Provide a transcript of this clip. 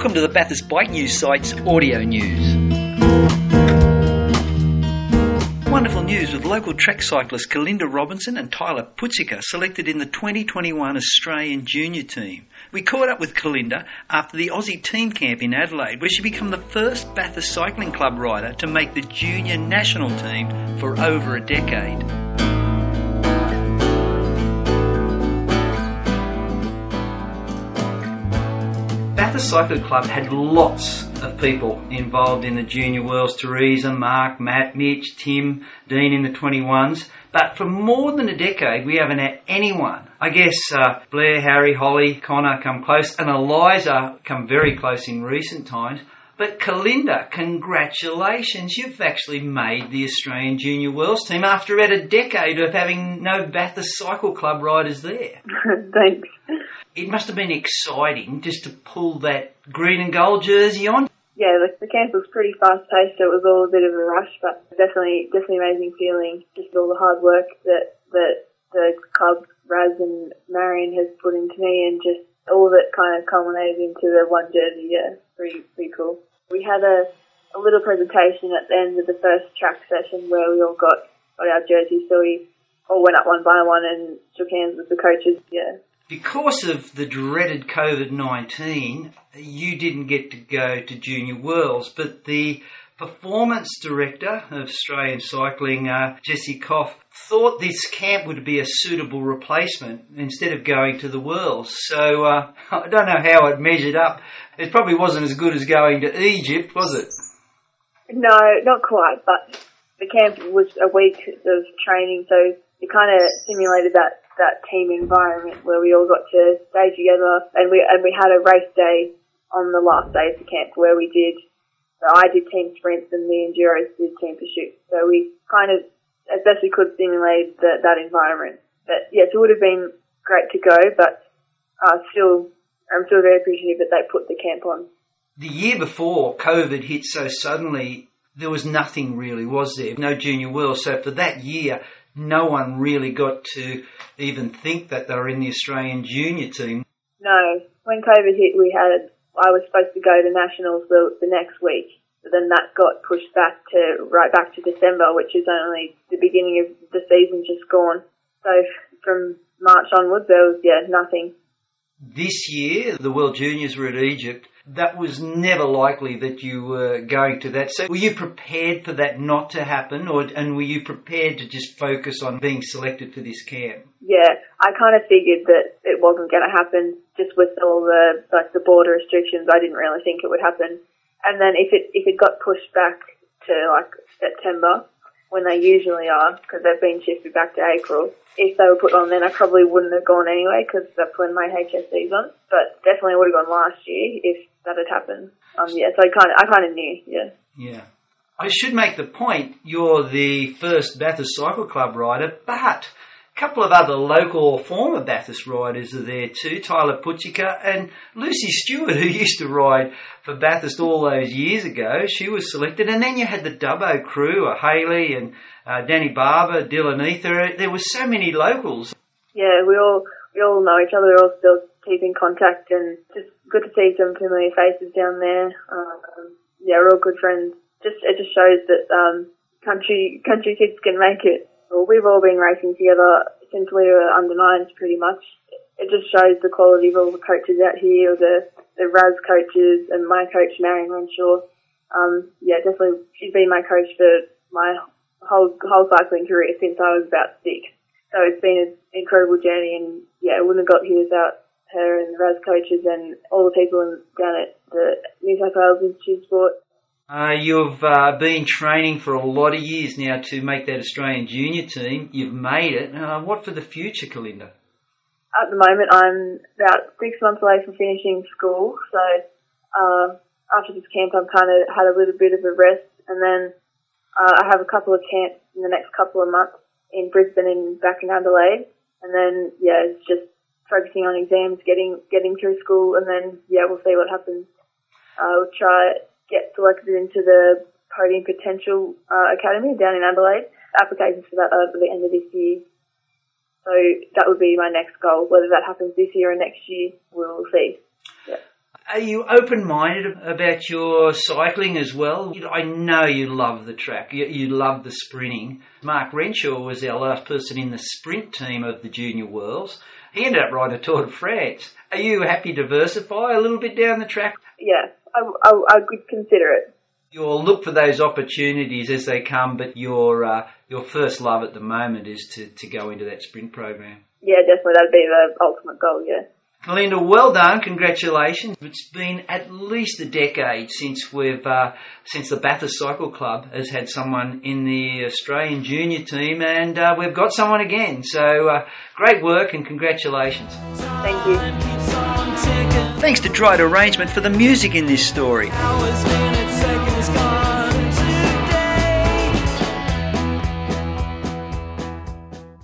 Welcome to the Bathurst Bike News site's audio news. Wonderful news with local track cyclists Kalinda Robinson and Tyler Putzika selected in the 2021 Australian Junior team. We caught up with Kalinda after the Aussie team camp in Adelaide, where she became the first Bathurst Cycling Club rider to make the junior national team for over a decade. Bathurst Cycling Club had lots of people involved in the junior worlds Teresa, Mark, Matt, Mitch, Tim, Dean in the 21s. But for more than a decade, we haven't had anyone. I guess uh, Blair, Harry, Holly, Connor come close, and Eliza come very close in recent times. But Kalinda, congratulations, you've actually made the Australian Junior Worlds team after about a decade of having no Bathurst Cycle Club riders there. Thanks. It must have been exciting just to pull that green and gold jersey on. Yeah, the, the camp was pretty fast paced, so it was all a bit of a rush, but definitely, definitely amazing feeling. Just all the hard work that that the club, Raz and Marion has put into me, and just all of it kind of culminated into the one jersey. Yeah, pretty pretty cool. Had a a little presentation at the end of the first track session where we all got got our jerseys, so we all went up one by one and shook hands with the coaches. Yeah, because of the dreaded COVID 19, you didn't get to go to Junior Worlds, but the performance director of Australian Cycling, uh, Jesse Korff, thought this camp would be a suitable replacement instead of going to the world. So uh, I don't know how it measured up. It probably wasn't as good as going to Egypt, was it? No, not quite, but the camp was a week of training, so it kind of simulated that that team environment where we all got to stay together and we and we had a race day on the last day of the camp where we did so I did team sprints and the enduros did team pursuit. So we kind of as best we could simulate the, that environment. But yes, it would have been great to go, but uh, still I'm still very appreciative that they put the camp on. The year before COVID hit so suddenly, there was nothing really, was there? No junior world. So for that year, no one really got to even think that they were in the Australian junior team. No, when COVID hit, we had I was supposed to go to nationals the, the next week, but then that got pushed back to right back to December, which is only the beginning of the season just gone. So from March onwards, there was yeah nothing. This year, the World Juniors were at Egypt that was never likely that you were going to that. So were you prepared for that not to happen or, and were you prepared to just focus on being selected for this camp? Yeah, I kind of figured that it wasn't going to happen just with all the, like the border restrictions. I didn't really think it would happen. And then if it, if it got pushed back to like September, when they usually are, because they've been shifted back to April, if they were put on then, I probably wouldn't have gone anyway because that's when my HSC's on. But definitely would have gone last year if that had happened. Um, yeah, so I kind of, I kind of knew, yeah. Yeah. I should make the point, you're the first Bathurst Cycle Club rider, but couple of other local former Bathurst riders are there too, Tyler Putzika and Lucy Stewart, who used to ride for Bathurst all those years ago. She was selected. And then you had the Dubbo crew, uh, Haley and uh, Danny Barber, Dylan Ether. There were so many locals. Yeah, we all we all know each other. We're all still keep in contact, and just good to see some familiar faces down there. Um, yeah, we're all good friends. Just it just shows that um, country country kids can make it. Well, we've all been racing together since we were under nines, pretty much. It just shows the quality of all the coaches out here, the the Raz coaches and my coach Marion Renshaw. Um, yeah, definitely, she's been my coach for my whole whole cycling career since I was about six. So it's been an incredible journey, and yeah, it wouldn't have got here without her and the Raz coaches and all the people down at the New South Wales Institute of Sport. Uh, you've uh, been training for a lot of years now to make that Australian junior team. You've made it. Uh, what for the future, Kalinda? At the moment, I'm about six months away from finishing school. So uh, after this camp, I've kind of had a little bit of a rest, and then uh, I have a couple of camps in the next couple of months in Brisbane and back in Adelaide. And then yeah, it's just focusing on exams, getting getting through school, and then yeah, we'll see what happens. Uh, we'll try get selected into the Podium Potential uh, Academy down in Adelaide. Applications for that are at the end of this year. So that would be my next goal. Whether that happens this year or next year, we'll see. Yeah. Are you open-minded about your cycling as well? I know you love the track. You, you love the sprinting. Mark Renshaw was our last person in the sprint team of the Junior Worlds. He ended up riding a Tour de France. Are you happy to diversify a little bit down the track? Yeah, I, I, I could consider it. You'll look for those opportunities as they come, but your uh, your first love at the moment is to, to go into that sprint program. Yeah, definitely. That'd be the ultimate goal, yeah. Melinda, well done, congratulations. It's been at least a decade since we've uh, since the Bathurst Cycle Club has had someone in the Australian junior team, and uh, we've got someone again. So uh, great work and congratulations. Thank you. Thanks to Droid Arrangement for the music in this story.